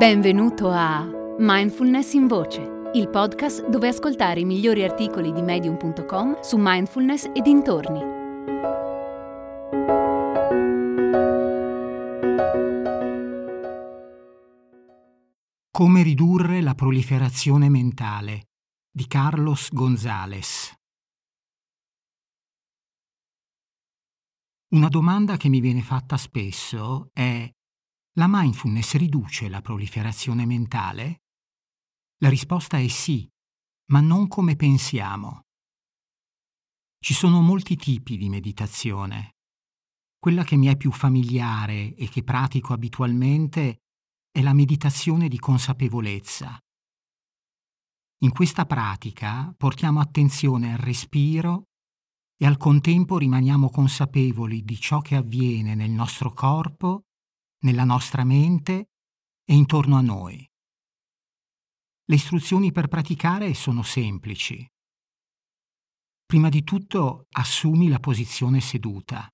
Benvenuto a Mindfulness in Voce, il podcast dove ascoltare i migliori articoli di medium.com su mindfulness e dintorni. Come ridurre la proliferazione mentale di Carlos González. Una domanda che mi viene fatta spesso è la mindfulness riduce la proliferazione mentale? La risposta è sì, ma non come pensiamo. Ci sono molti tipi di meditazione. Quella che mi è più familiare e che pratico abitualmente è la meditazione di consapevolezza. In questa pratica portiamo attenzione al respiro e al contempo rimaniamo consapevoli di ciò che avviene nel nostro corpo nella nostra mente e intorno a noi. Le istruzioni per praticare sono semplici. Prima di tutto assumi la posizione seduta.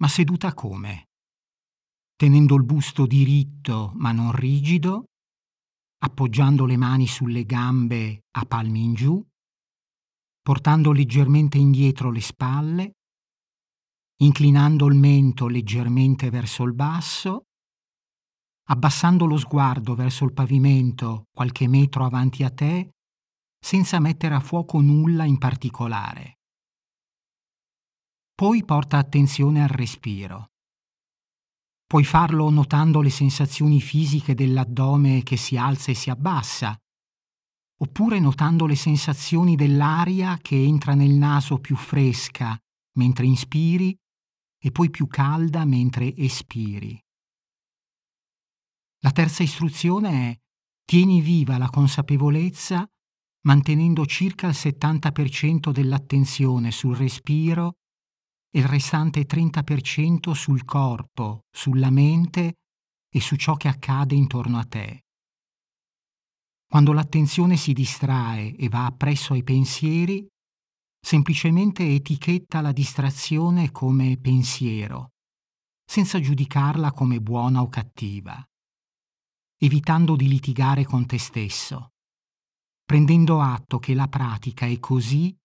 Ma seduta come? Tenendo il busto diritto ma non rigido, appoggiando le mani sulle gambe a palmi in giù, portando leggermente indietro le spalle, inclinando il mento leggermente verso il basso, abbassando lo sguardo verso il pavimento qualche metro avanti a te, senza mettere a fuoco nulla in particolare. Poi porta attenzione al respiro. Puoi farlo notando le sensazioni fisiche dell'addome che si alza e si abbassa, oppure notando le sensazioni dell'aria che entra nel naso più fresca mentre inspiri e poi più calda mentre espiri. La terza istruzione è tieni viva la consapevolezza mantenendo circa il 70% dell'attenzione sul respiro e il restante 30% sul corpo, sulla mente e su ciò che accade intorno a te. Quando l'attenzione si distrae e va appresso ai pensieri, semplicemente etichetta la distrazione come pensiero, senza giudicarla come buona o cattiva, evitando di litigare con te stesso, prendendo atto che la pratica è così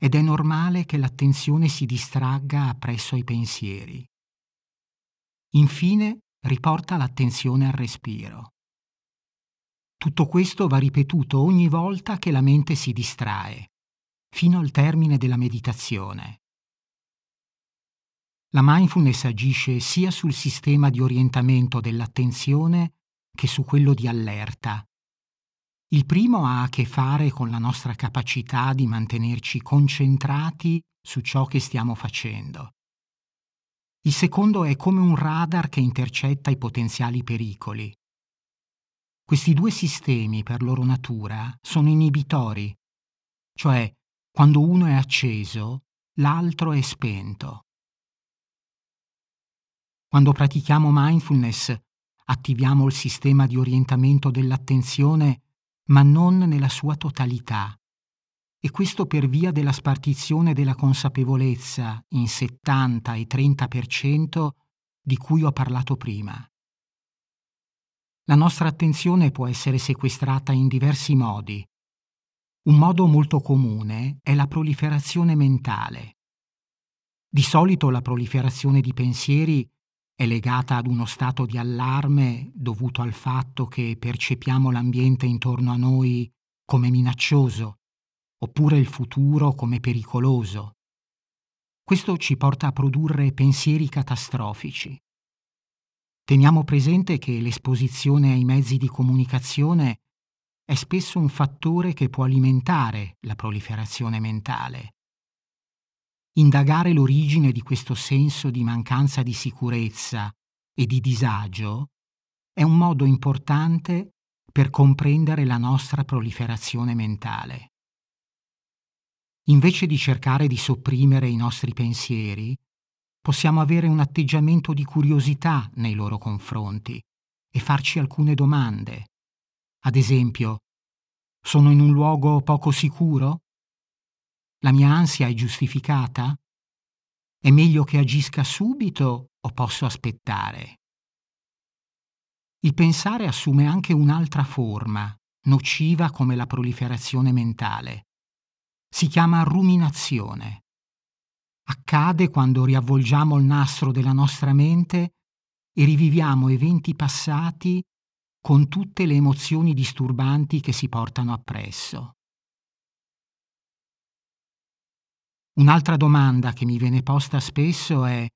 ed è normale che l'attenzione si distragga appresso ai pensieri. Infine, riporta l'attenzione al respiro. Tutto questo va ripetuto ogni volta che la mente si distrae fino al termine della meditazione. La mindfulness agisce sia sul sistema di orientamento dell'attenzione che su quello di allerta. Il primo ha a che fare con la nostra capacità di mantenerci concentrati su ciò che stiamo facendo. Il secondo è come un radar che intercetta i potenziali pericoli. Questi due sistemi, per loro natura, sono inibitori, cioè quando uno è acceso, l'altro è spento. Quando pratichiamo mindfulness, attiviamo il sistema di orientamento dell'attenzione, ma non nella sua totalità. E questo per via della spartizione della consapevolezza in 70 e 30% di cui ho parlato prima. La nostra attenzione può essere sequestrata in diversi modi, un modo molto comune è la proliferazione mentale. Di solito la proliferazione di pensieri è legata ad uno stato di allarme dovuto al fatto che percepiamo l'ambiente intorno a noi come minaccioso, oppure il futuro come pericoloso. Questo ci porta a produrre pensieri catastrofici. Teniamo presente che l'esposizione ai mezzi di comunicazione è spesso un fattore che può alimentare la proliferazione mentale. Indagare l'origine di questo senso di mancanza di sicurezza e di disagio è un modo importante per comprendere la nostra proliferazione mentale. Invece di cercare di sopprimere i nostri pensieri, possiamo avere un atteggiamento di curiosità nei loro confronti e farci alcune domande. Ad esempio, sono in un luogo poco sicuro? La mia ansia è giustificata? È meglio che agisca subito o posso aspettare? il pensare assume anche un'altra forma, nociva come la proliferazione mentale. Si chiama ruminazione. Accade quando riavvolgiamo il nastro della nostra mente e riviviamo eventi passati con tutte le emozioni disturbanti che si portano appresso. Un'altra domanda che mi viene posta spesso è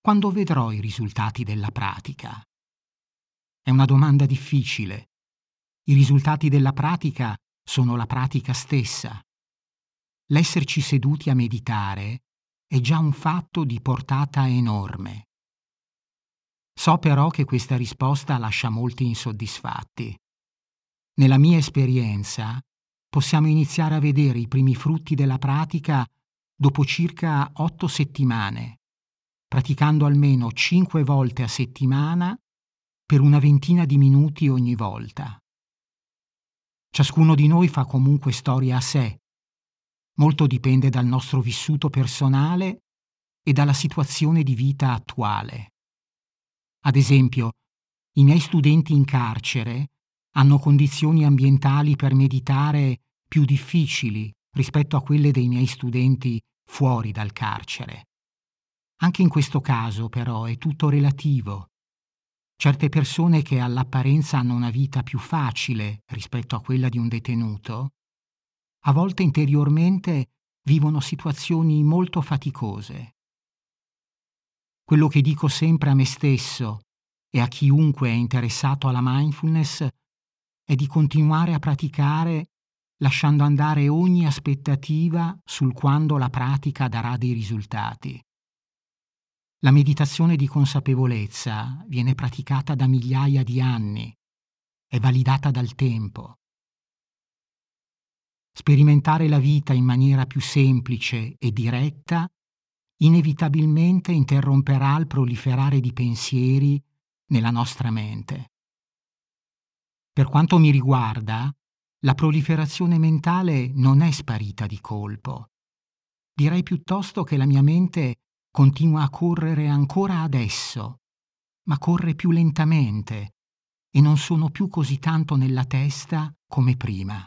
quando vedrò i risultati della pratica? È una domanda difficile. I risultati della pratica sono la pratica stessa. L'esserci seduti a meditare è già un fatto di portata enorme. So però che questa risposta lascia molti insoddisfatti. Nella mia esperienza possiamo iniziare a vedere i primi frutti della pratica dopo circa otto settimane, praticando almeno cinque volte a settimana per una ventina di minuti ogni volta. Ciascuno di noi fa comunque storia a sé. Molto dipende dal nostro vissuto personale e dalla situazione di vita attuale. Ad esempio, i miei studenti in carcere hanno condizioni ambientali per meditare più difficili rispetto a quelle dei miei studenti fuori dal carcere. Anche in questo caso, però, è tutto relativo Certe persone che all'apparenza hanno una vita più facile rispetto a quella di un detenuto, a volte interiormente vivono situazioni molto faticose. Quello che dico sempre a me stesso e a chiunque è interessato alla mindfulness è di continuare a praticare lasciando andare ogni aspettativa sul quando la pratica darà dei risultati. La meditazione di consapevolezza viene praticata da migliaia di anni, è validata dal tempo. Sperimentare la vita in maniera più semplice e diretta inevitabilmente interromperà il proliferare di pensieri nella nostra mente. Per quanto mi riguarda, la proliferazione mentale non è sparita di colpo. Direi piuttosto che la mia mente continua a correre ancora adesso, ma corre più lentamente e non sono più così tanto nella testa come prima.